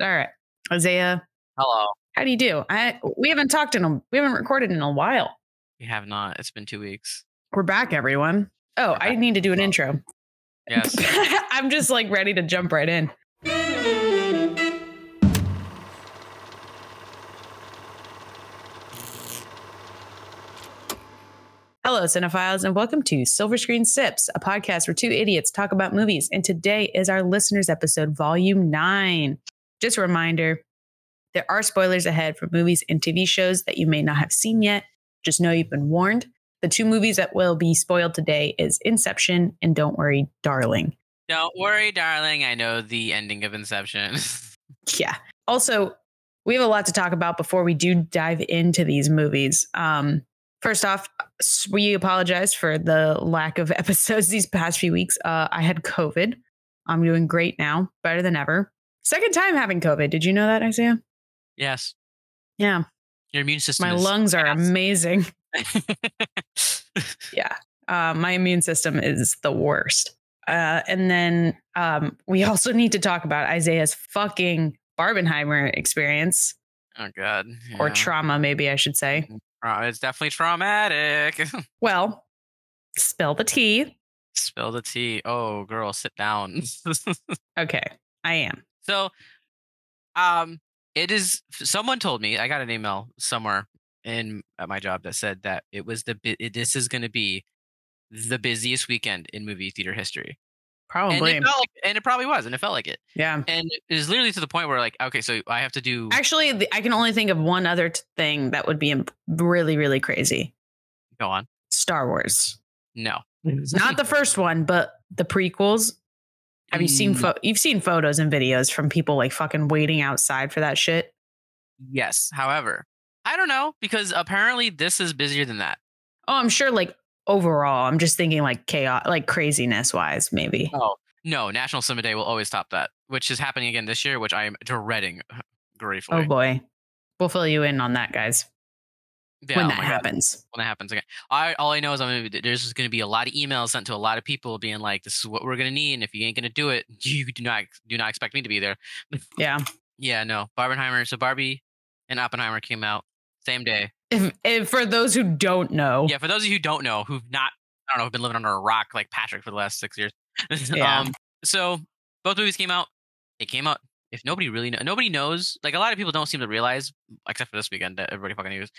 All right, Isaiah. Hello. How do you do? I we haven't talked in a we haven't recorded in a while. We have not. It's been two weeks. We're back, everyone. Oh, I need to do an intro. Yes. I'm just like ready to jump right in. Hello, cinephiles, and welcome to Silver Screen Sips, a podcast where two idiots talk about movies. And today is our listeners' episode, Volume 9. Just a reminder there are spoilers ahead for movies and TV shows that you may not have seen yet. Just know you've been warned. The two movies that will be spoiled today is Inception and Don't Worry, Darling. Don't worry, darling. I know the ending of Inception. Yeah. Also, we have a lot to talk about before we do dive into these movies. Um, first off, we apologize for the lack of episodes these past few weeks. Uh, I had COVID. I'm doing great now, better than ever. Second time having COVID. Did you know that, Isaiah? yes. Yeah. Your immune system. My lungs are amazing. Yeah. Uh, my immune system is the worst. Uh, and then um, we also need to talk about Isaiah's fucking Barbenheimer experience oh God. or trauma, maybe I should say. Uh, it's definitely traumatic. Well, spill the tea. Spill the tea. Oh, girl, sit down. Okay, I am. So, um, it is. Someone told me I got an email somewhere in at my job that said that it was the it, this is going to be the busiest weekend in movie theater history. And Probably. it, like, and it probably was, and it felt like it. Yeah. And it was literally to the point where, like, okay, so I have to do. Actually, the, I can only think of one other t- thing that would be really, really crazy Go on. Star Wars. No. Not the first one, but the prequels. Have you seen Mm, pho- you've seen photos and videos from people like fucking waiting outside for that shit? Yes. However, I don't know because apparently this is busier than that. Oh, I'm sure like overall, I'm just thinking like chaos, like craziness wise, maybe. Oh no, National Cinema Day will always top that, which is happening again this year, which I am dreading gratefully. Oh boy. We'll fill you in on that, guys, Yeah, when oh that my God, happens. when that happens again. I all I know is I'm gonna be, there's going to be a lot of emails sent to a lot of people being like, "This is what we're going to need, and if you ain't going to do it, you do not do not expect me to be there." Yeah. Yeah, no, Barbenheimer. So Barbie and Oppenheimer came out same day. If, if for those who don't know, Yeah, for those of you who don't know, who've not, I don't know, who've been living under a rock like Patrick for the last six years. Yeah. um, so both movies came out. They came out. If nobody really, know, nobody knows. Like a lot of people don't seem to realize, except for this weekend that everybody fucking knows,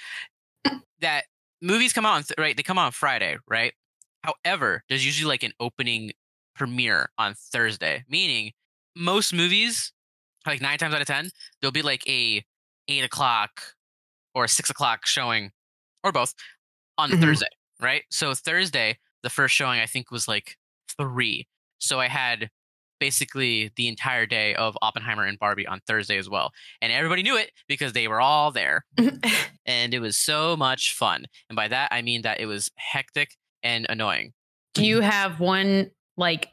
that movies come out on th- right. They come out on Friday, right? However, there's usually like an opening premiere on Thursday, meaning most movies, like nine times out of ten, there'll be like a eight o'clock or six o'clock showing, or both, on Mhm. Thursday, right? So Thursday, the first showing I think was like three. So I had basically the entire day of Oppenheimer and Barbie on Thursday as well, and everybody knew it because they were all there, and it was so much fun. And by that I mean that it was hectic and annoying. do you have one like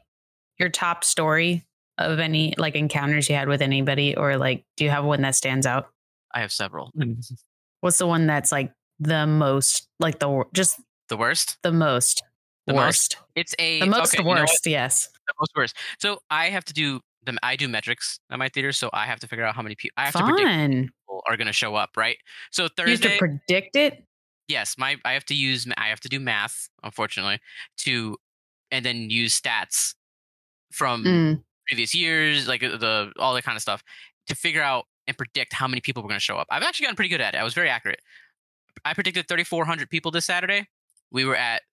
your top story of any like encounters you had with anybody, or like do you have one that stands out? I have several. Mm. What's the one that's like the most, like the just The worst. the most The worst, It's a the most okay, you know worst? yes. the most worst. So I have to do the I do metrics at my theater, so I have to figure out how many people I have to predict people are going to show up, right? So You have to Thursday, predict it. yes, my I have to use I have to do math, unfortunately, to and then use stats from Mm. previous years, like uh, the all that kind of stuff, to figure out and predict how many people were going to show up. I've actually gotten pretty good at it. I was very accurate. I predicted 3,400 people this Saturday. We were at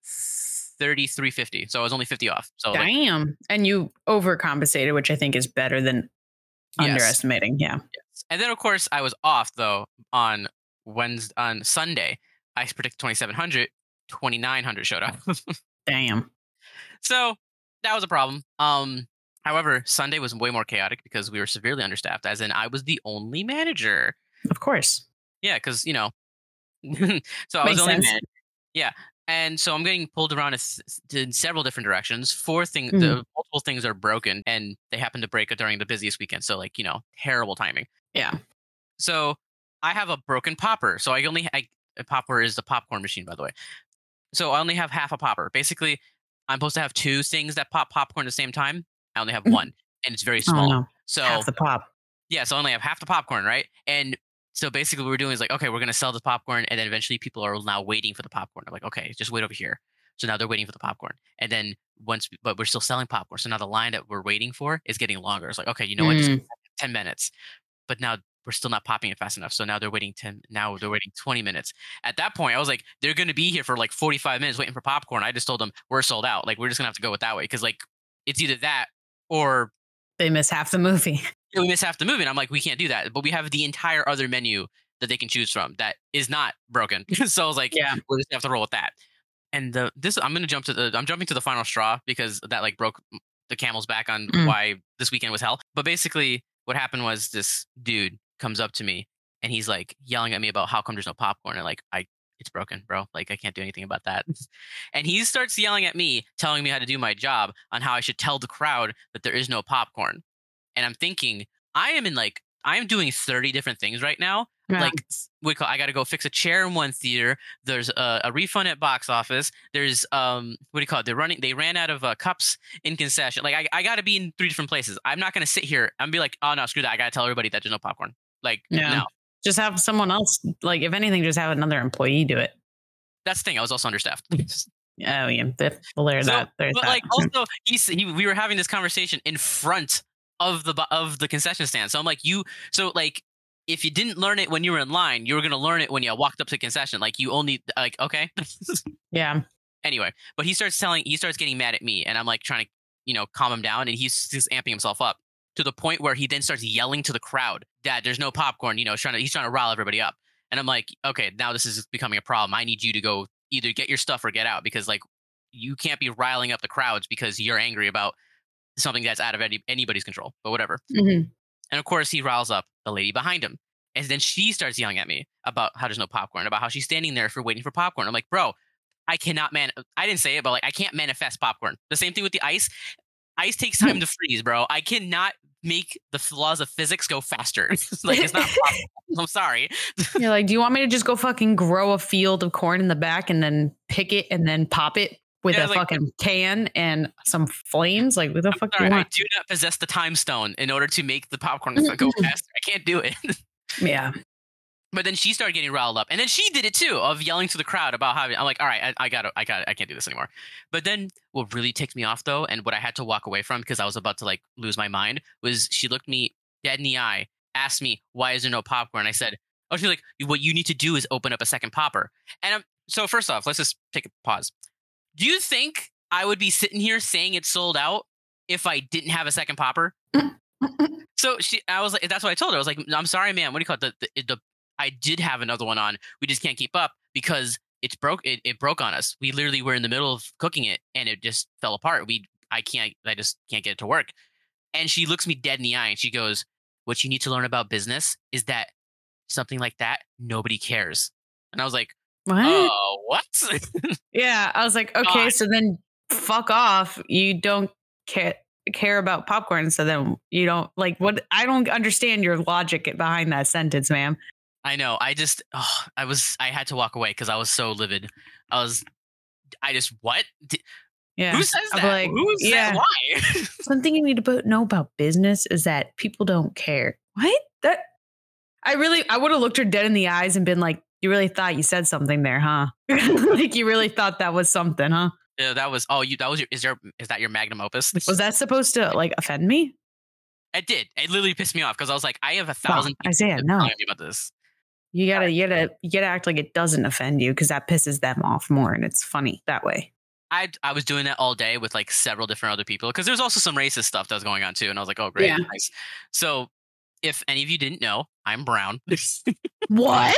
3,350, so I was only 50 off. So like, Damn. and you overcompensated, which I think is better than Yes. underestimating. Yeah. And then of course I was off though on Wednesday on Sunday. I predicted 2700, 2900 showed up. Damn. so that was a problem. Um however, Sunday was way more chaotic because we were severely understaffed as in I was the only manager. Of course. Yeah, cuz you know. so I Makes was the only sense. man. Yeah. And so I'm getting pulled around in several different directions. Four things, Mhm. the multiple things are broken, and they happen to break during the busiest weekend. So, like, you know, terrible timing. Yeah. So I have a broken popper. So I only I, a popper is the popcorn machine, by the way. So I only have half a popper. Basically, I'm supposed to have two things that pop popcorn at the same time. I only have Mhm. one, and it's very Oh small. no. So Half the pop. Yeah, so I only have half the popcorn, right? And so basically, what we're doing is like, okay, we're gonna sell the popcorn, and then eventually people are now waiting for the popcorn. I'm like, okay, just wait over here. So now they're waiting for the popcorn, and then once, but we're still selling popcorn. So now the line that we're waiting for is getting longer. It's like, okay, you know what? Just Mm. ten minutes, but now we're still not popping it fast enough. So now they're waiting ten. Now they're waiting twenty minutes. At that point, I was like, they're gonna be here for like forty five minutes waiting for popcorn. I just told them we're sold out. Like we're just gonna have to go with that way because like it's either that or They miss half the movie. "Yeah, we miss half the movie. And I'm like, we can't do that. But we have the entire other menu that they can choose from that is not broken. so I was like, Yeah. we'll just have to roll with that. And the this I'm gonna jump to the I'm jumping to the final straw because that like broke the camel's back on Mm. why this weekend was hell. But basically what happened was this dude comes up to me and he's like yelling at me about how come there's no popcorn and like I it's broken, bro. Like I can't do anything about that. And he starts yelling at me, telling me how to do my job on how I should tell the crowd that there is no popcorn. And I'm thinking, I am in like I am doing 30 different things right now. Yeah. Like we call, I got to go fix a chair in one theater. There's a, a refund at box office. There's um what do you call it? They're running. They ran out of uh, cups in concession. Like I, I got to be in three different places. I'm not gonna sit here and be like, oh no, screw that. I got to tell everybody that there's no popcorn. Like Yeah. no, Just have someone else, like, if anything, just have another employee do it. that's the thing. I was also understaffed. Oh, yeah. Well, there's So, that. There's but that. like also he's he, we were having this conversation in front of the of the concession stand. So i'm like you so like if you didn't learn it when you were in line you were going to learn it when you walked up to the concession. Like you only like okay? Yeah. anyway but he starts telling he starts getting mad at me and i'm like trying to you know calm him down and he's just amping himself up to the point where he then starts yelling to the crowd dad there's no popcorn you know trying to he's trying to rile everybody up. And i'm like okay now this is becoming a problem. I need you to go either get your stuff or get out because like you can't be riling up the crowds because you're angry about something that's out of any, anybody's control but whatever Mhm. and of course, he riles up the lady behind him. And then she starts yelling at me about how there's no popcorn, about how she's standing there for waiting for popcorn. I'm like, bro, I cannot man. I didn't say it, but like, I can't manifest popcorn. The same thing with the ice. Ice takes time to freeze, bro. I cannot make the laws of physics go faster. like, it's not possible. I'm sorry. You're like, do you want me to just go fucking grow a field of corn in the back and then pick it and then pop it with Yeah, a like- fucking can and some flames? Like, what the fuck do Sorry, you I do not possess the time stone in order to make the popcorn mm, go mm. faster. I can't do it. Yeah. But then she started getting riled up, and then she did it too of yelling to the crowd about how I'm like, all right, I, I got, I got, it, I can't do this anymore. But then what really ticked me off though, and what I had to walk away from because I was about to like lose my mind was she looked me dead in the eye, asked me why is there no popcorn. I said, oh, she's like, what you need to do is open up a second popper. And I'm, so first off, let's just take a pause. Do you think I would be sitting here saying it's sold out if I didn't have a second popper? So she, I was like, that's what I told her. I was like, I'm sorry, ma'am. What do you call it? The, the, the I did have another one on. We just can't keep up because it's broke. It, it broke on us. We literally were in the middle of cooking it and it just fell apart. We, I can't, I just can't get it to work. And she looks me dead in the eye and she goes, "What you need to learn about business is that something like that nobody cares." And I was like, What? "Oh, what?" Yeah. I was like, okay, God. so then fuck off. You don't care care about popcorn. So then you don't like what I don't understand your logic behind that sentence, ma'am. I know. I just, oh, I was, I had to walk away because I was so livid. I was, I just, what? D- Yeah. Who says I'm that? like, Who's yeah. that? Why? Something you need to know about business is that people don't care. What? That I really I would have looked her dead in the eyes and been like, "You really thought you said something there, huh? like you really thought that was something, huh? Yeah, that was. Oh, you. That was your. Is there? Is that your magnum opus? Was that supposed to like offend me? It did. It literally pissed me off because I was like, I have a thousand. people Isaiah, no. about this. You gotta, you gotta, you gotta act like it doesn't offend you because that pisses them off more, and it's funny that way. I I was doing that all day with like several different other people because there's also some racist stuff that was going on too, and I was like, oh great, Yeah. nice. So, if any of you didn't know, I'm brown. What?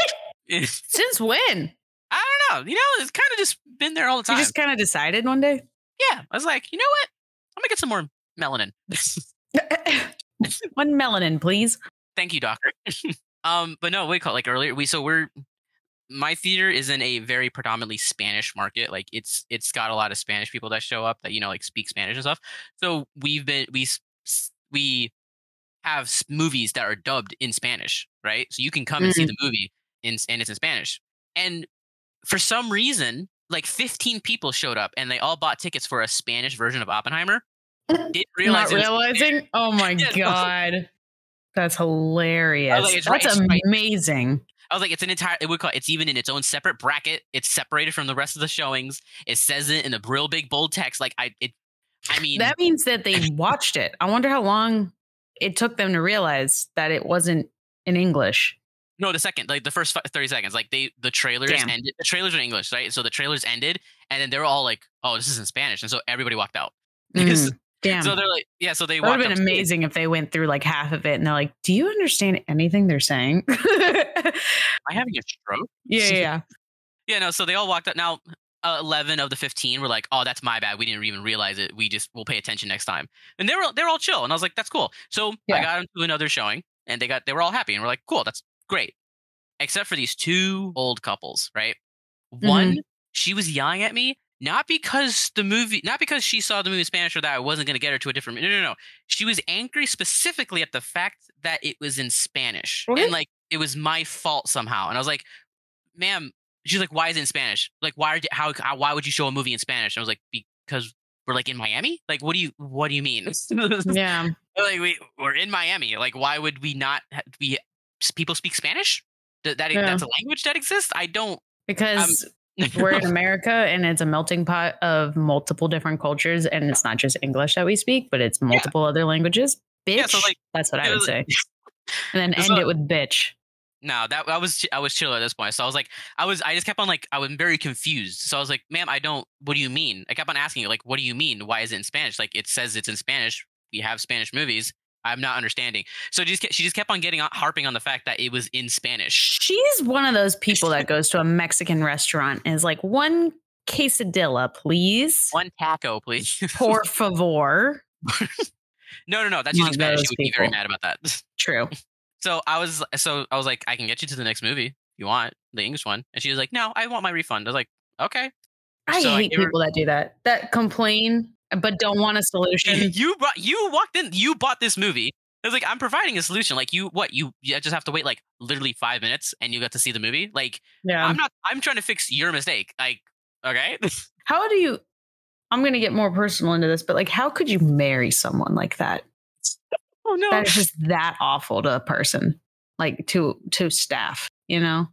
Since when? I don't know. You know, it's kind of just been there all the You time. just kind of decided one day. yeah, I was like, you know what? I'm gonna get some more melanin. one melanin, please. Thank you, doctor. um, but no, we call it like earlier. We so we're my theater is in a very predominantly Spanish market. Like it's it's got a lot of Spanish people that show up that you know like speak Spanish and stuff. So we've been we we have movies that are dubbed in Spanish, right? So you can come and see the movie in and it's in Spanish. And for some reason, like 15 people showed up and they all bought tickets for a Spanish version of Oppenheimer. Didn't realize Not it was- realizing. Oh my Yeah, no. god, That's hilarious. like, it's right- That's right. amazing. I was like, it's an entire. It would call. It's even in its own separate bracket. It's separated from the rest of the showings. It says it in a real big bold text. Like I, it. I mean, That means that they watched it. I wonder how long it took them to realize that it wasn't in English. No, the second, like the first thirty seconds, like they the trailers Damn. ended. The trailers are in English, right? So the trailers ended, and then they were all like, "Oh, this is in Spanish," and so everybody walked out. Mm, damn. so they're like, "Yeah." So they would have been amazing if they went through like half of it and they're like, Do you understand anything they're saying? yeah, Am I having a stroke? yeah, yeah. Yeah, no. So they all walked out. Now, uh, eleven of the fifteen were like, "Oh, that's my bad. We didn't even realize it. We just we'll pay attention next time." And they were they're all chill, and I was like, "That's cool." So I got them to another showing, and they got they were all happy, and we're like, "Cool, that's great." Except for these two old couples, right? One, mm-hmm. she was yelling at me not because the movie, not because she saw the movie in Spanish or that I wasn't going to get her to a different. No, no, no. She was angry specifically at the fact that it was in Spanish, What? and like it was my fault somehow. And I was like, "Ma'am," she's like, "Why is it in Spanish? Like, why? Are, how, how? Why would you show a movie in Spanish?" And I was like, "Because we're like in Miami. Like, what do you what do you mean? Yeah. like we we're in Miami. Like, why would we not? We people speak Spanish. That, that Yeah. that's a language that exists. I don't. Um, because we're in America and it's a melting pot of multiple different cultures and it's not just English that we speak, but it's multiple other languages. Bitch. Yeah, so, like, That's what I would say. And then end it with bitch. No, that I was I was chill at this point. So I was like, I was I just kept on like I was very confused. So I was like, ma'am, I don't. What do you mean? I kept on asking you like, what do you mean? Why is it in Spanish? Like it says it's in Spanish. We have Spanish movies. I'm not understanding. So just she just kept on getting on, harping on the fact that it was in Spanish. She's one of those people that goes to a Mexican restaurant and is like, one quesadilla, please. One taco, please. Por favor. no, no, no. That's using Spanish. She would be very mad about that. True. So I was so I was like, I can get you to the next movie you want the English one, and she was like, No, I want my refund. I was like, Okay. I So I hate her- people that do that, that complain but don't want a solution. you brought you walked in you bought this movie I was like i'm providing a solution like you what you, you just have to wait like literally five minutes and you got to see the movie like Yeah. i'm not i'm trying to fix your mistake like okay How do you? I'm going to get more personal into this, but like, how could you marry someone like that? oh no That is just that awful to a person, like to to staff, you know,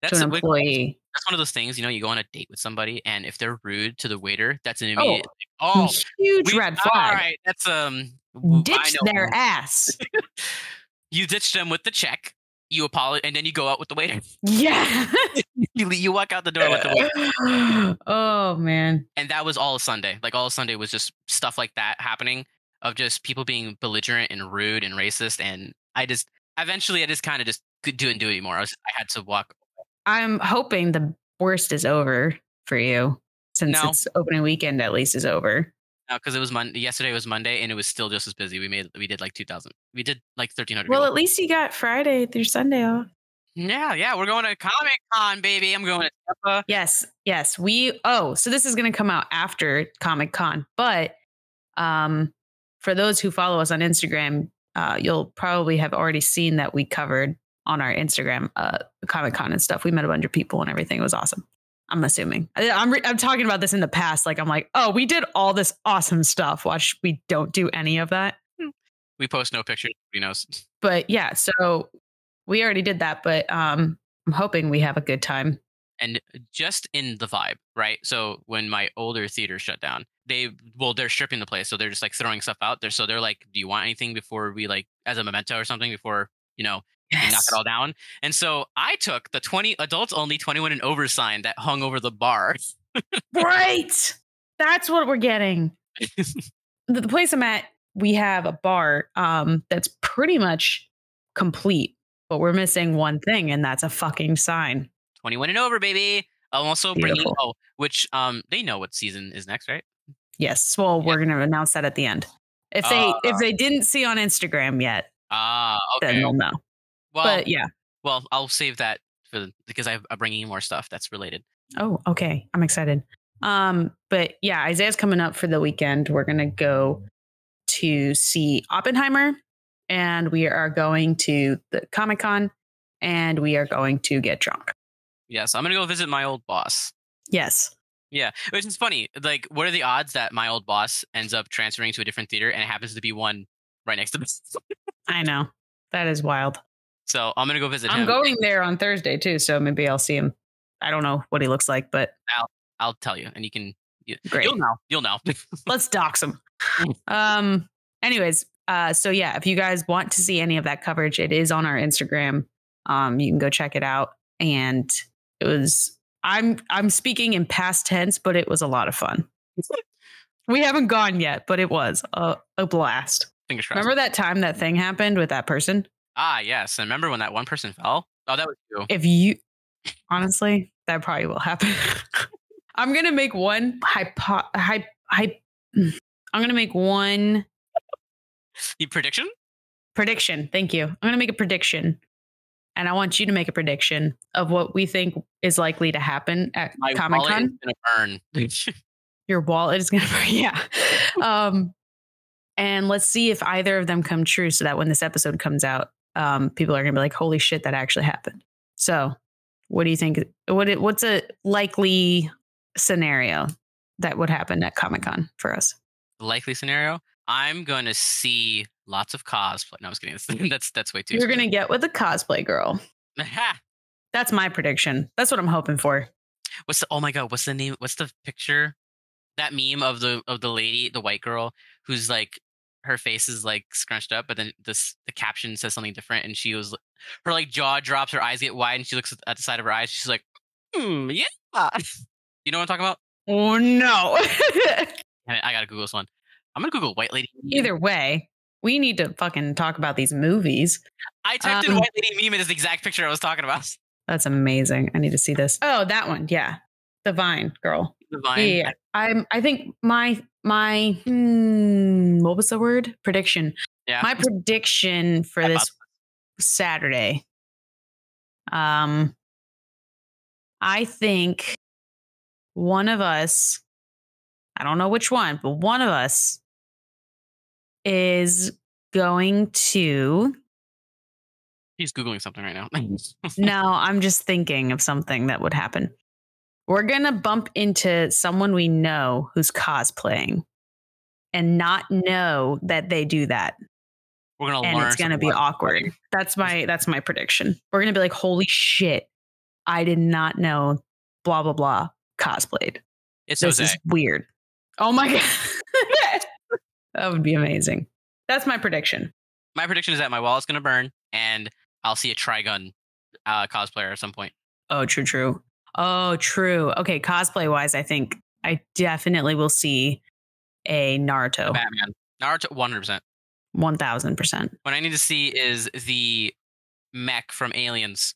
that's to an employee. That's one of those things you know you go on a date with somebody and if they're rude to the waiter that's an Oh, immediate oh, Huge we- red flag. right that's um Ditch their ass. you ditch them with the check you apologize and then you go out with the waiter yeah. you, you walk out the door with the waiter oh man. and that was all Sunday. Like all Sunday was just stuff like that happening of just people being belligerent and rude and racist. And I just eventually I just kind of just couldn't do it anymore. I was I had to walk. I'm hoping the worst is over for you since No. it's opening weekend at least is over. No, because it was Monday. Yesterday was Monday, and it was still just as busy. We made we did like two thousand. We did like thirteen hundred. Well, at least you got Friday through Sunday off. yeah, yeah. We're going to Comic Con, baby. I'm going to Tampa. Yes, yes. We oh, so this is going to come out after Comic Con, but um, for those who follow us on Instagram, uh, you'll probably have already seen that we covered on our Instagram uh, Comic Con and stuff. We met a bunch of people and everything. It was awesome. I'm assuming. I, I'm re- I'm talking about this in the past. Like I'm like, oh, we did all this awesome stuff. Watch, we don't do any of that. We post no pictures. Who knows? But yeah, so we already did that. But um, I'm hoping we have a good time. and just in the vibe, right? So when my older theater shut down, they well, they're stripping the place, so they're just like throwing stuff out there. So they're like, "Do you want anything before we like as a memento or something before you know we knock it all down?" And so I took the twenty adults only, twenty one and over sign that hung over the bar. Right. That's what we're getting. the, the place I'm at, we have a bar um, that's pretty much complete, but we're missing one thing, and that's a fucking sign. Twenty one and over, baby. I'm also bringing Beautiful. oh, which um they know what season is next, right? Yes. Well, we're going to announce that at the end. If they if they didn't see on Instagram yet, Ah, then okay. they'll know. Well, but yeah. well, I'll save that for the, because I'm bringing you more stuff that's related. Oh, okay. I'm excited. Um, but yeah, Isaiah's coming up for the weekend. We're gonna go to see Oppenheimer, and we are going to the Comic Con, and we are going to get drunk. Yes, I'm gonna go visit my old boss. Yes. Yeah, which is funny. Like, what are the odds that my old boss ends up transferring to a different theater and it happens to be one right next to me? I know. That is wild. So I'm gonna go visit I'm him. going there on Thursday too, so maybe I'll see him. I don't know what he looks like, but I'll I'll tell you, and you can. You, Great. You'll know. You'll know. let's dox him. um. Anyways, uh, so yeah, if you guys want to see any of that coverage, it is on our Instagram. Um, you can go check it out. And it was I'm I'm speaking in past tense, but it was a lot of fun. we haven't gone yet, but it was a, a blast. Remember that time that thing happened with that person? Ah, yes. And remember when that one person fell? Oh, that was you. If you honestly, that probably will happen. I'm gonna make one hypo hy, hy, I'm gonna make one The prediction? prediction. Thank you. I'm going to make a prediction. And I want you to make a prediction of what we think is likely to happen at My Comic wallet is Con. gonna burn. Your wallet is going to, burn. yeah. Um, and let's see if either of them come true so that when this episode comes out, um, people are going to be like, holy shit, that actually happened. So, what do you think? What it, What's a likely scenario that would happen at Comic Con for us? Likely scenario. I'm gonna see lots of cosplay. No, I was kidding. That's that's way too. You're going to get with a cosplay girl. Ha! That's my prediction. That's what I'm hoping for. What's the? Oh my god! What's the name? What's the picture? That meme of the of the lady, the white girl, who's like her face is like scrunched up, but then this the caption says something different, and she was her like jaw drops, her eyes get wide, and she looks at the side of her eyes. She's like, hmm, yeah. You know what I'm talking about? Oh, no. I gotta Google this one. I'm gonna Google white lady. Either way, we need to fucking talk about these movies. I typed in um, white lady meme, and it's the exact picture I was talking about. That's amazing. I need to see this. Oh, that one. Yeah. The Vine girl. The Yeah, vine. yeah, yeah. I'm I think my my hmm, what was the word? Prediction. Yeah. My prediction for I this Saturday. Um I think one of us, I don't know which one, but one of us is going to He's googling something right now. no, I'm just thinking of something that would happen. We're going to bump into someone we know who's cosplaying and not know that they do that. We're gonna And learn. it's going to be awkward. That's my that's my prediction. We're going to be like, "Holy shit. I did not know blah blah blah cosplayed. It's This Jose. is weird." Oh my god. that would be amazing. That's my prediction. My prediction is that my wallet's gonna burn, and I'll see a Trigun uh, cosplayer at some point. Oh, true, true. Oh, true. Okay, cosplay wise, I think I definitely will see a Naruto. Batman, Naruto, one hundred percent. One thousand percent. What I need to see is the mech from Aliens,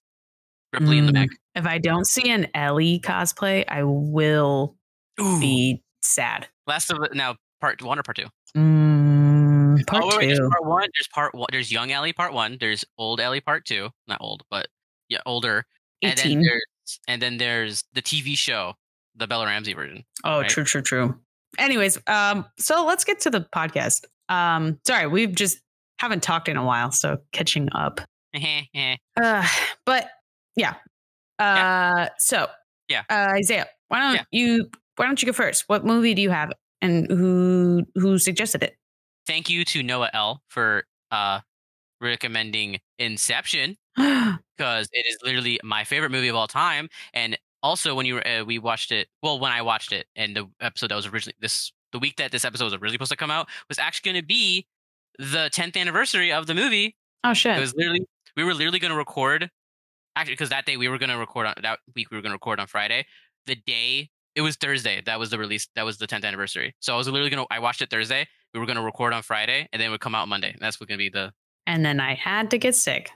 Ripley in the mech. If I don't see an Ellie cosplay, I will Ooh. be sad. Last of Us now, part one or part two? Mm, part oh, wait, wait, two. there's part one. There's part one. There's young Ellie part one. There's old Ellie part two. Not old, but yeah, older. And then 18. there's and then there's the TV show, the Bella Ramsey version. Oh, right? true, true, true. Anyways, um, so let's get to the podcast. Um, sorry, we've just haven't talked in a while, so catching up. Uh, but yeah. Uh, Yeah. so Yeah. uh, Isaiah, why don't Yeah. you why don't you go first? What movie do you have, and who who suggested it? Thank you to Noah L for uh recommending Inception because it is literally my favorite movie of all time. And also, when you uh, we watched it, well, when I watched it, and the episode that was originally this, the week that this episode was originally supposed to come out was actually going to be the 10th anniversary of the movie. oh shit! It was literally, we were literally going to record, actually, because that day we were going to record on that week we were going to record on Friday. The day it was Thursday, that was the release, that was the 10th anniversary. So I was literally going to, I watched it Thursday. We were going to record on Friday, and then it would come out Monday. And that's going to be the and then I had to get sick.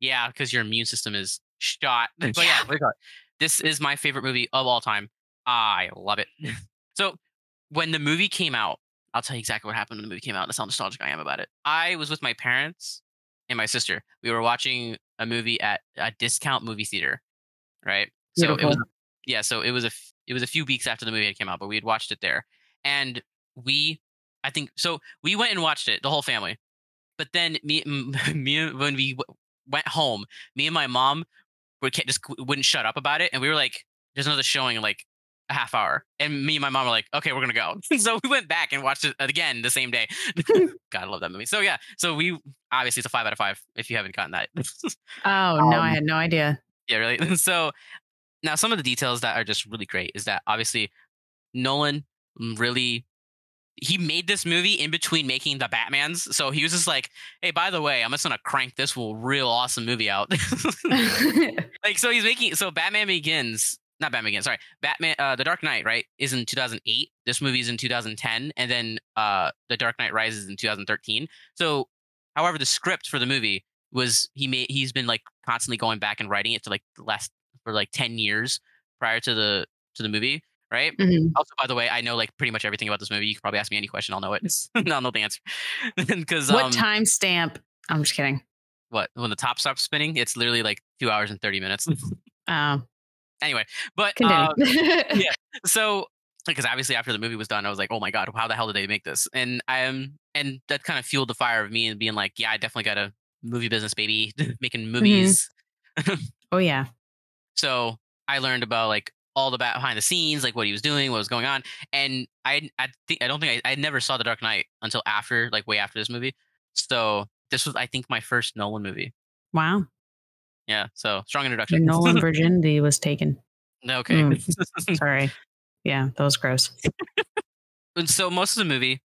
Yeah, because your immune system is shot. But yeah, what do you call it? this is my favorite movie of all time. I love it. so when the movie came out, I'll tell you exactly what happened when the movie came out. That's how nostalgic I am about it. I was with my parents and my sister. We were watching a movie at a discount movie theater, right? So it was yeah. So it was a it was a few weeks after the movie had came out, but we had watched it there, and we I think so. We went and watched it, the whole family. But then me, me when we went home, me and my mom were just wouldn't shut up about it, and we were like, "There's another showing in like a half hour. And me and my mom were like, okay, we're gonna go. so we went back and watched it again the same day. God, I love that movie. So yeah, so we obviously it's a five out of five if you haven't gotten that. oh no, I Um, had no idea. yeah, really. So now some of the details that are just really great is that obviously Nolan really he made this movie in between making the Batmans. So he was just like, hey, by the way, I'm just gonna crank this real awesome movie out. like so he's making so Batman Begins, not Batman Begins, sorry, Batman uh The Dark Knight, right, is in 2008. This movie is in 2010 and then uh The Dark Knight Rises in 2013. So however the script for the movie was he made he's been like constantly going back and writing it to like the last for like 10 years prior to the to the movie, right? Mhm. Also, by the way, I know like pretty much everything about this movie. You can probably ask me any question, I'll know it. I'll know the answer. Because What um, timestamp? I'm just kidding. what when the top stops spinning, it's literally like two hours and thirty minutes. Uh, anyway, but uh, yeah. so because obviously after the movie was done, I was like, oh my god, how the hell did they make this? And I am, and that kind of fueled the fire of me and being like, yeah, I definitely got a movie business, baby, making movies. oh yeah. So I learned about like all the behind the scenes, like what he was doing, what was going on, and I I think I don't think I, I never saw The Dark Knight until after, like way after this movie. So this was I think my first Nolan movie. Wow. Yeah, so strong Your introduction. Nolan virginity was taken. okay. Mm. Sorry. Yeah, that was gross. and so most of the movie,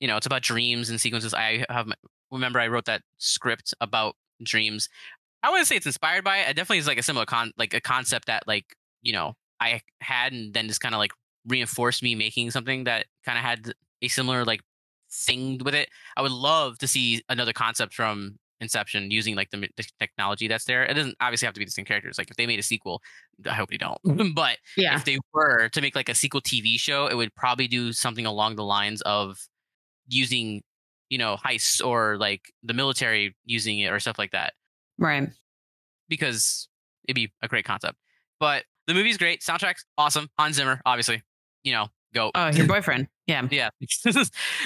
you know, it's about dreams and sequences. I have remember I wrote that script about dreams. I wouldn't say it's inspired by it. It definitely is like a similar con, like a concept that like you know I had, and then just kind of like reinforced me making something that kind of had a similar like thing with it. I would love to see another concept from Inception using like the, the technology that's there. It doesn't obviously have to be the same characters. Like if they made a sequel, I hope they don't. but Yeah. if they were to make like a sequel TV show, it would probably do something along the lines of using, you know, heists or like the military using it or stuff like that Right. because it'd be a great concept. But the movie's great. Soundtrack's awesome. Hans Zimmer, obviously, you know, go. Oh, your boyfriend. Yeah. Yeah.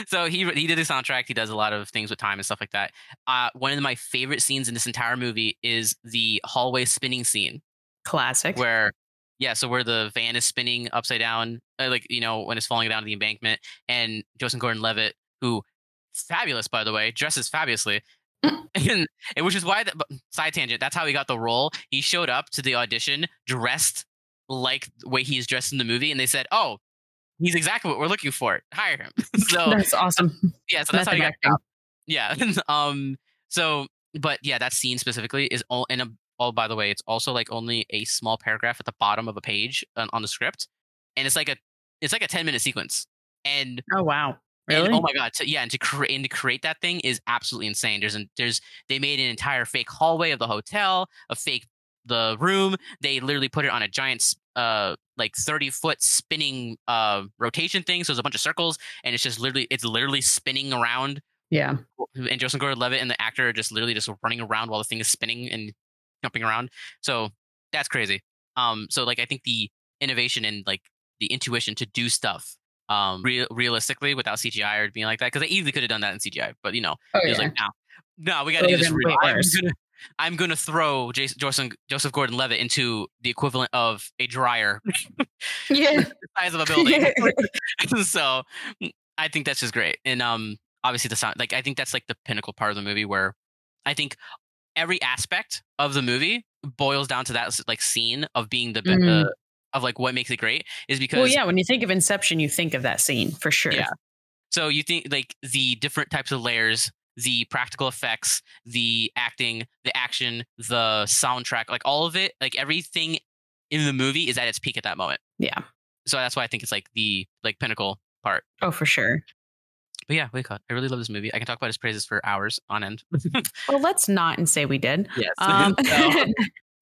so he he did the soundtrack. He does a lot of things with time and stuff like that. Uh, one of my favorite scenes in this entire movie is the hallway spinning scene Classic. where yeah so where the van is spinning upside down uh, like you know when it's falling down the embankment and joseph gordon-levitt who fabulous by the way dresses fabulously and, and which is why the, side tangent that's how he got the role he showed up to the audition dressed like the way he's dressed in the movie and they said oh he's exactly what we're looking for hire him so That's awesome. yeah so that's how Method he got acting. yeah. um. So, but yeah, that scene specifically is all. And um, oh, by the way, it's also like only a small paragraph at the bottom of a page on, on the script, and it's like a it's like a ten minute sequence. And, Oh wow. and Really? oh my god, to, yeah, and to create and to create that thing is absolutely insane. There's an, there's they made an entire fake hallway of the hotel, a fake the room. They literally put it on a giant uh like 30 foot spinning uh rotation thing. So it's a bunch of circles, and it's just literally it's literally spinning around yeah. and Joseph Gordon-Levitt and the actor are just literally just running around while the thing is spinning and jumping around. So that's crazy. Um, so like I think the innovation and like the intuition to do stuff um real realistically without CGI or being like that because they easily could have done that in CGI, but you know Oh, he was yeah. like, no, no, we got to do this real. way I'm gonna, I'm gonna throw Jason, Joseph, Joseph Gordon-Levitt into the equivalent of a dryer yeah. the size of a building. so I think that's just great. And um obviously the sound like I think that's like the pinnacle part of the movie where I think every aspect of the movie boils down to that like scene of being the, Mhm. uh, of like what makes it great is because well, yeah. When you think of Inception, you think of that scene for sure. Yeah. so you think like the different types of layers the practical effects the acting the action the soundtrack like all of it like everything in the movie is at its peak at that moment Yeah. so that's why I think it's like the like pinnacle part Oh, for sure. But yeah, wake up. I really love this movie. I can talk about his praises for hours on end. Well, let's not and say we did. yes. Um, So, I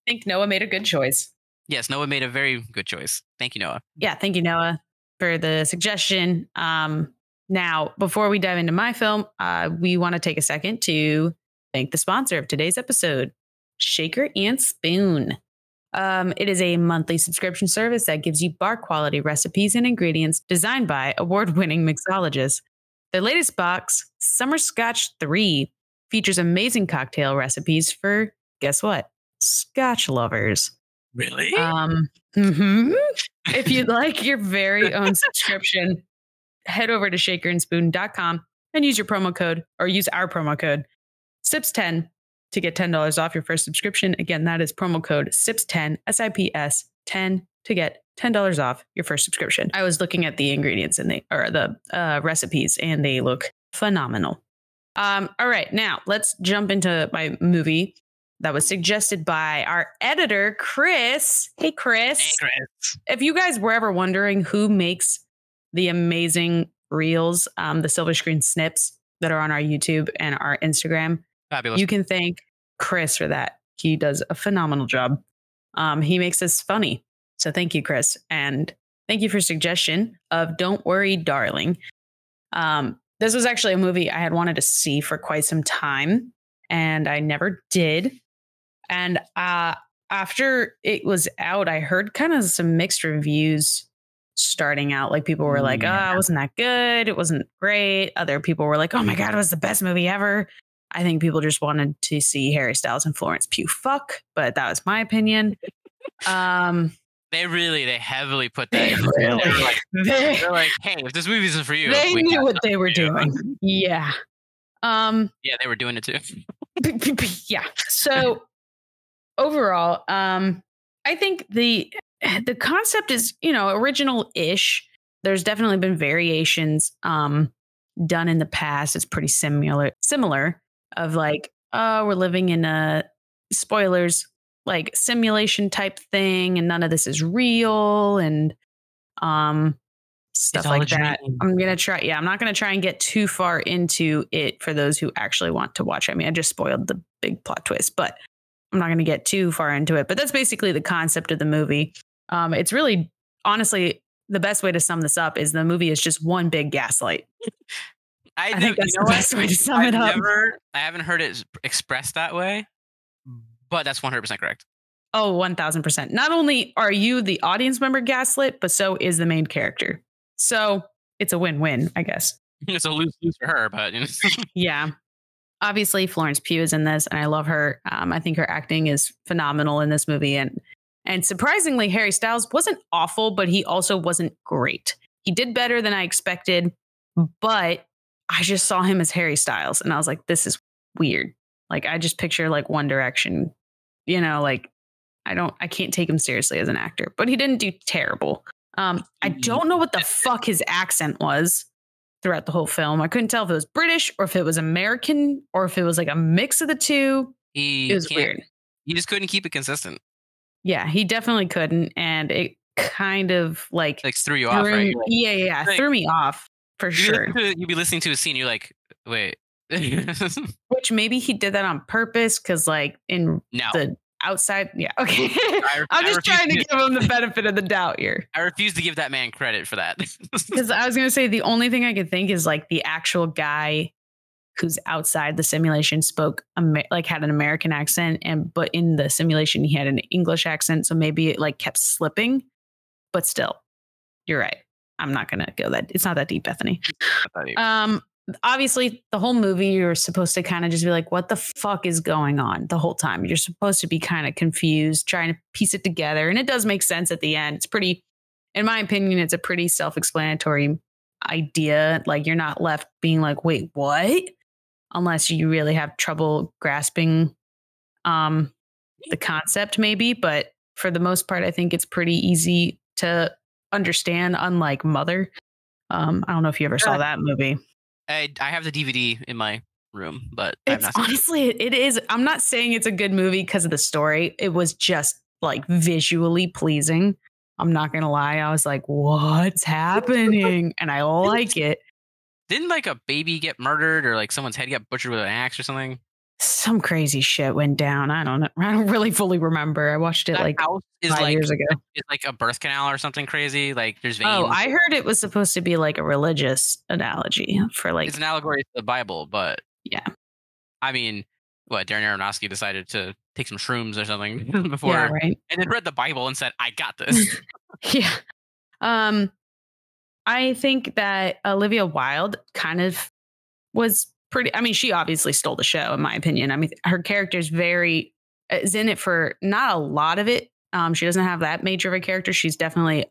think Noah made a good choice. yes, Noah made a very good choice. Thank you, Noah. Yeah, thank you, Noah, for the suggestion. Um, now, before we dive into my film, uh, we want to take a second to thank the sponsor of today's episode, Shaker and Spoon. Um, it is a monthly subscription service that gives you bar quality recipes and ingredients designed by award winning mixologists. Their latest box, Summer Scotch 3, features amazing cocktail recipes for guess what? Scotch lovers. Really? Um, hmm if you'd like your very own subscription, head over to shakerandspoon.com and use your promo code or use our promo code SIPS10 to get $10 off your first subscription. Again, that is promo code SIPS10, S I P S 10 to get $10 off your first subscription. I was looking at the ingredients and they or the uh, recipes and they look phenomenal. Um, all right, now let's jump into my movie that was suggested by our editor, Chris. Hey, Chris. Hey, Chris. If you guys were ever wondering who makes the amazing reels, um, the silver screen snips that are on our YouTube and our Instagram, Fabulous. you can thank Chris for that. He does a phenomenal job. Um, he makes us funny. So thank you, Chris. And thank you for suggestion of Don't Worry, Darling. Um, this was actually a movie I had wanted to see for quite some time, and I never did. And uh, after it was out, I heard kind of some mixed reviews starting out. Like people were like, Yeah. oh, it wasn't that good. It wasn't great. Other people were like, oh my God, it was the best movie ever. I think people just wanted to see Harry Styles and Florence Pugh fuck, but that was my opinion. Um, they really, they heavily put that. they in. Really, like, they, they're like, hey, if this movie isn't for you, they knew what they were you." doing. Yeah. Um, Yeah, they were doing it too. yeah. So overall, um, I think the the concept is you know original ish. There's definitely been variations um, done in the past. It's pretty similar similar of like oh we're living in a spoilers like simulation type thing and none of this is real and um stuff like that. dream. I'm gonna try. Yeah, I'm not gonna try and get too far into it for those who actually want to watch. I mean, I just spoiled the big plot twist, but I'm not gonna get too far into it. But that's basically the concept of the movie. Um, it's really, honestly, the best way to sum this up is the movie is just one big gaslight. I, I think that's you know the what? best way to sum I've it up. Never, I haven't heard it expressed that way, but that's 100% correct. Oh, 1000%. Not only are you the audience member gaslit, but so is the main character. So it's a win win, I guess. It's a lose lose for her, but you know, Yeah. Obviously, Florence Pugh is in this, and I love her. Um, I think her acting is phenomenal in this movie, and and surprisingly, Harry Styles wasn't awful, but he also wasn't great. He did better than I expected, but I just saw him as Harry Styles, and I was like, this is weird. Like I just picture like One Direction, you know, like I don't, I can't take him seriously as an actor, but he didn't do terrible. Um, I don't know what the fuck his accent was throughout the whole film. I couldn't tell if it was British or if it was American or if it was like a mix of the two. he It was weird. He just couldn't keep it consistent. Yeah, he definitely couldn't, and it kind of like, Like threw you threw off, right? yeah, yeah, yeah, like- threw me off for sure. to, you'd be listening to a scene, you're like, wait. Which maybe he did that on purpose because, like, in no. the outside, yeah, okay. I, I'm just trying to to, give him the benefit of the doubt here. I refuse to give that man credit for that. Because I was going to say the only thing I could think is like the actual guy who's outside the simulation spoke like had an American accent, and but in the simulation he had an English accent, so maybe it like kept slipping. But still, you're right. I'm not going to go that. It's not that deep, Bethany. Um, obviously, the whole movie you're supposed to kind of just be like, "What the fuck is going on?" The whole time you're supposed to be kind of confused, trying to piece it together, and it does make sense at the end. It's pretty, in my opinion, it's a pretty self-explanatory idea. Like you're not left being like, "Wait, what?" Unless you really have trouble grasping um, the concept, maybe. But for the most part, I think it's pretty easy to understand. Unlike Mother. Um, I don't know if you ever saw that movie. I, I have the DVD in my room, but It's not seen it. honestly, it is. I'm not saying it's a good movie because of the story. It was just like visually pleasing. I'm not gonna lie. I was like, "What's happening?" And I like it. Didn't like a baby get murdered or like someone's head get butchered with an axe or something? Some crazy shit went down. I don't know. I don't really fully remember. I watched it That like house is five like years ago. is like a birth canal or something crazy. Like there's veins. Oh, I heard it was supposed to be like a religious analogy for like it's an allegory to the Bible, but Yeah. I mean, what Darren Aronofsky decided to take some shrooms or something before, yeah, right. and then read the Bible and said, "I got this." yeah. Um, I think that Olivia Wilde kind of was pretty. I mean, she obviously stole the show, in my opinion. I mean, her character's very is in it for not a lot of it, Um, she doesn't have that major of a character. She's definitely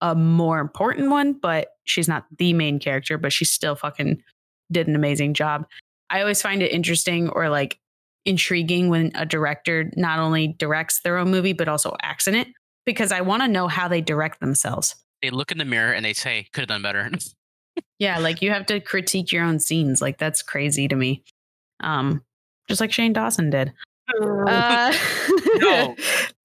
a more important one, but she's not the main character, but she still fucking did an amazing job. I always find it interesting or like intriguing when a director not only directs their own movie, but also acts in it because I want to know how they direct themselves. They look in the mirror and they say, could have done better. Yeah, like you have to critique your own scenes. Like that's crazy to me. Um, just like Shane Dawson did. Uh, No.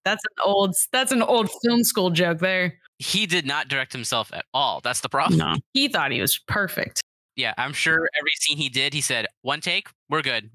that's an old that's an old film school joke there. he did not direct himself at all. That's the problem. No, he thought he was perfect. Yeah, I'm sure every scene he did, he said, one take, we're good.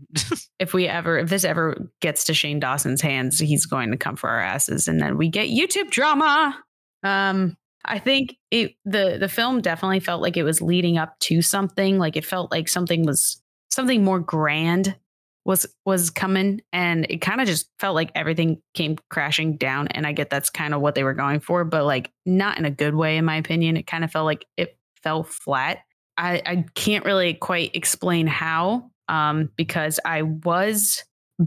If we ever, if this ever gets to Shane Dawson's hands, he's going to come for our asses, and then we get YouTube drama. Um, I think it the the film definitely felt like it was leading up to something. Like it felt like something was something more grand was was coming, and it kind of just felt like everything came crashing down. And I get that's kind of what they were going for, but like not in a good way, in my opinion. It kind of felt like it fell flat. I, I can't really quite explain how, um, because I was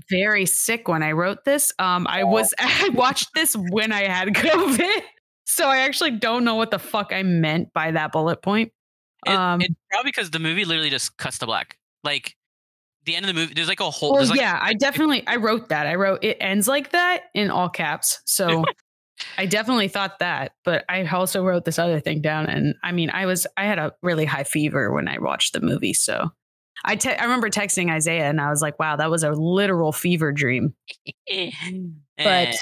very sick when I wrote this. Um, I was I watched this when I had COVID, so I actually don't know what the fuck I meant by that bullet point. It- Um, it's probably because the movie literally just cuts to black. Like the end of the movie, there's like a whole. Well, like, yeah, I definitely I wrote that. I wrote it ends like that in all caps. So I definitely thought that, but I also wrote this other thing down. And I mean, I was I had a really high fever when I watched the movie. So I te- I remember texting Isaiah and I was like, wow, that was a literal fever dream. Eh. But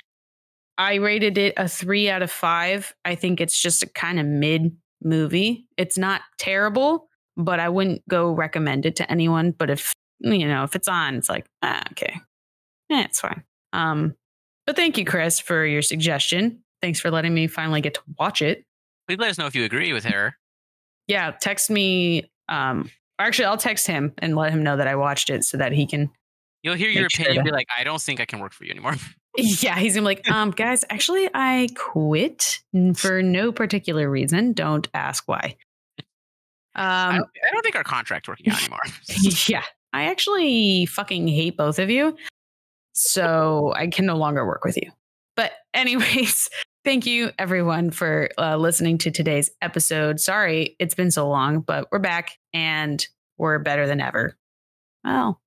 I rated it a three out of five. I think it's just a kind of mid movie. It's not terrible, but I wouldn't go recommend it to anyone. But if you know, if it's on, it's like, ah, okay. Yeah, it's fine. Um, but thank you, Chris, for your suggestion. Thanks for letting me finally get to watch it. please let us know if you agree with her. Yeah, text me. Um, actually, I'll text him and let him know that I watched it so that he can. You'll hear your Make sure opinion. to- Be like, I don't think I can work for you anymore. Yeah, he's gonna be like, um, guys, actually, I quit for no particular reason. Don't ask why. I, Um, don't, I don't think our contract's working out anymore. yeah, I actually fucking hate both of you. So I can no longer work with you. But, anyways, thank you everyone for uh, listening to today's episode. Sorry it's been so long, but we're back and we're better than ever. Well,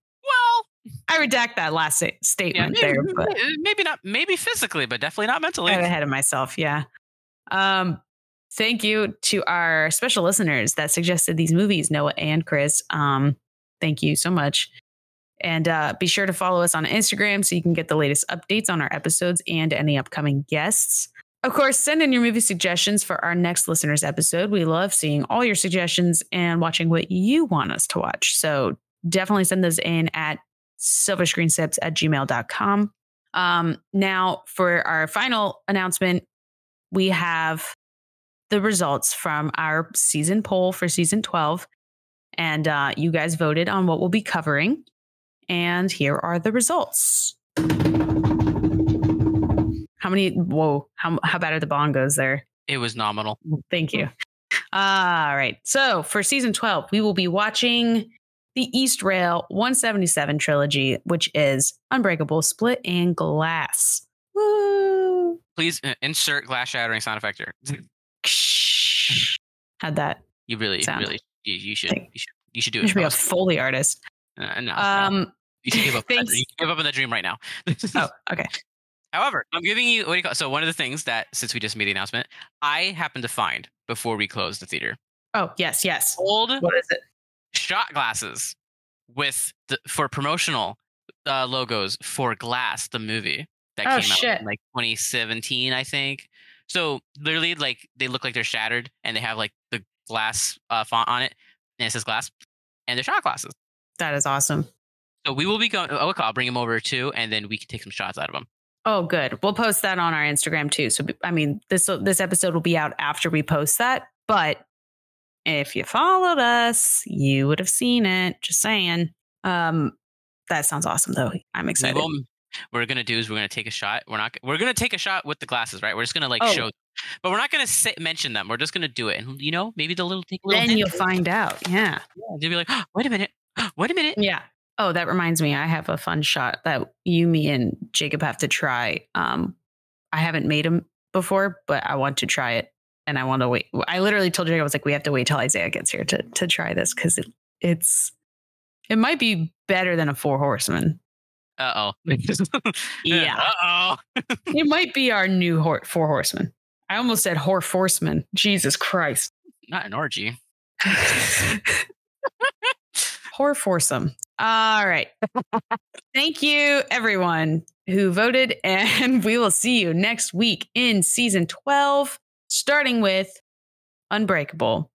I redact that last sta- yeah, statement maybe, there, but maybe not. Maybe physically, but definitely not mentally. got ahead of myself. Yeah. Um, thank you to our special listeners that suggested these movies, Noah and Chris. Um, thank you so much. And uh, be sure to follow us on Instagram so you can get the latest updates on our episodes and any upcoming guests. Of course, send in your movie suggestions for our next listeners episode. We love seeing all your suggestions and watching what you want us to watch. So definitely send those in at silverscreensips at gmail.com. Um, now, for our final announcement, we have the results from our season poll for season 12. And uh, you guys voted on what we'll be covering. And here are the results. How many? Whoa, how, how bad are the bongos there? It was nominal. Thank you. All right. So for season 12, we will be watching the Eastrail 177 trilogy, which is Unbreakable, Split, and Glass. Woo! Please uh, insert glass shattering sound effect here. Had that. You really, Sound. really, you, you should, you should, you should do You it. should be a Foley artist. Uh, no, no. Um, you should give up. thanks. You give up on that dream right now. oh, okay. However, I'm giving you what do you call so one of the things that since we just made the announcement, I happened to find before we closed the theater Oh, yes, yes. old What is it? Shot glasses with the, for promotional uh, logos for Glass, the movie that Oh, came out in like 2017, I think. So literally, like they look like they're shattered, and they have like the glass uh, font on it, and it says Glass, and they're shot glasses. That is awesome. So we will be going. Oh, I'll bring them over too, and then we can take some shots out of them. Oh, good. We'll post that on our Instagram too. So, I mean, this this episode will be out after we post that, but if you followed us, you would have seen it. Just saying. Um, that sounds awesome, though. I'm excited. what we're gonna do is we're gonna take a shot. We're not. We're gonna take a shot with the glasses, right? We're just gonna like Oh. show, but we're not gonna say, mention them. We're just gonna do it, and you know, maybe the little little. Then you'll find out. Yeah. you'll be like, wait a minute, wait a minute. Yeah. Oh, that reminds me. I have a fun shot that you, me, and Jacob have to try. Um, I haven't made them before, but I want to try it. And I want to wait. I literally told you I was like, we have to wait till Isaiah gets here to to try this because it, it's it might be better than a four horseman. Uh oh. Yeah. Uh oh. it might be our new hor- four horsemen. I almost said whore horseman. Jesus Christ. Not an orgy. Whore foursome. All right. Thank you, everyone who voted. And we will see you next week in season 12, starting with Unbreakable.